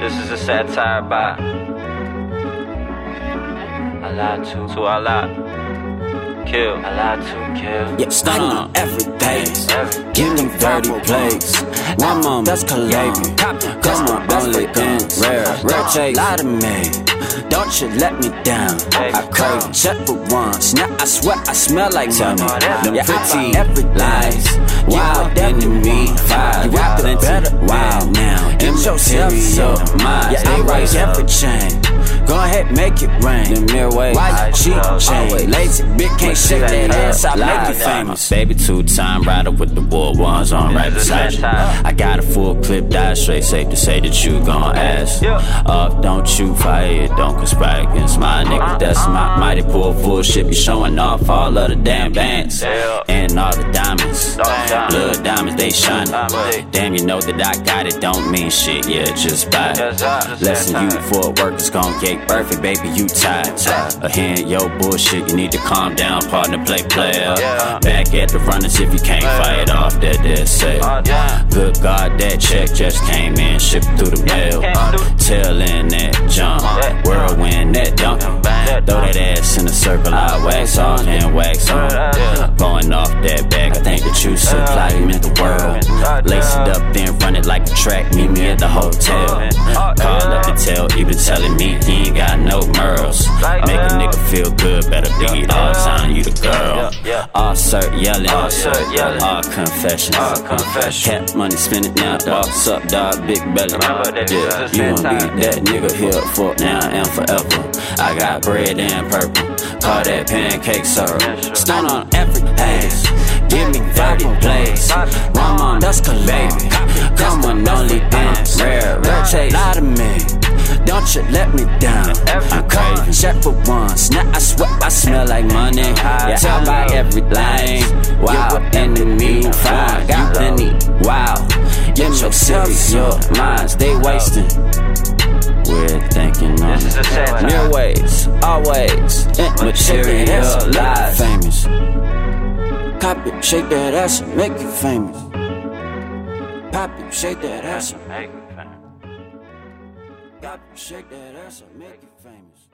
This is a satire by Allah to to Allah. Kill. Allah to kill. Yeah, on every page. Every- Give them 30 plays. One more, that's Calabi. Come on, only things. Rare, rare chase. Lie to me. Don't you let me down. I crave check for once. Now I swear I smell like. Them Yeah, pretty every lies. Yourself your mind. Yeah, I raise every chain. Go ahead, make it rain. The mere way. Why you cheat? Chain. Lazy bitch can't shake that ass. I make you famous. Baby, two time rider with the war ones on right beside you. I got a full clip, die straight. Safe to say that you gon' ask. Up, don't shoot fire, don't conspire against my nigga. Uh-huh. That's my mighty poor full shit. Be showing off all of the damn bands and all the diamonds. Blood diamonds, they shine. Damn, you know that I got it, don't mean shit. Yeah, just buy it. Lesson you for work is gon' get perfect, baby. You tired. A hand, yo bullshit. You need to calm down, partner. Play player. Back at the runners if you can't fight off that dead sale. Good God, that check just came in, shipped through the mail. Tail in that jump, whirlwind that dunk. Throw that ass in a circle, I wax off and wax on. Going off that back, I think that you supply him in the world. Run it like a track. Meet me at the hotel. Uh, uh, Call up the tail, even telling me he ain't got no merls. Make a nigga feel good, better be all time, you the girl. All cert yelling, all cert yelling. all confessions. All confessions. Cat money spend it now, dog. Sup, dog, big belly. Yeah, you gon' be that nigga here for now and forever. I got bread and purple. Call that pancake syrup. Stone on every page. Give me 30 plays. One mom, that's Calabi. Come on, only dance. Rare, rare chase. Lie to me. Don't you let me down. I'm craving. Check for once. Now I swear I smell like money. Yeah, tell by every line. Wow, enemy fine. Got plenty. Wow. Get yourself your minds. They wasting. We're thinking on a ways, always. Material lies. Famous. Cop it, shake that ass and make you famous. Pop it, shake that ass and Make it famous. Cop it, shake that ass and make you famous.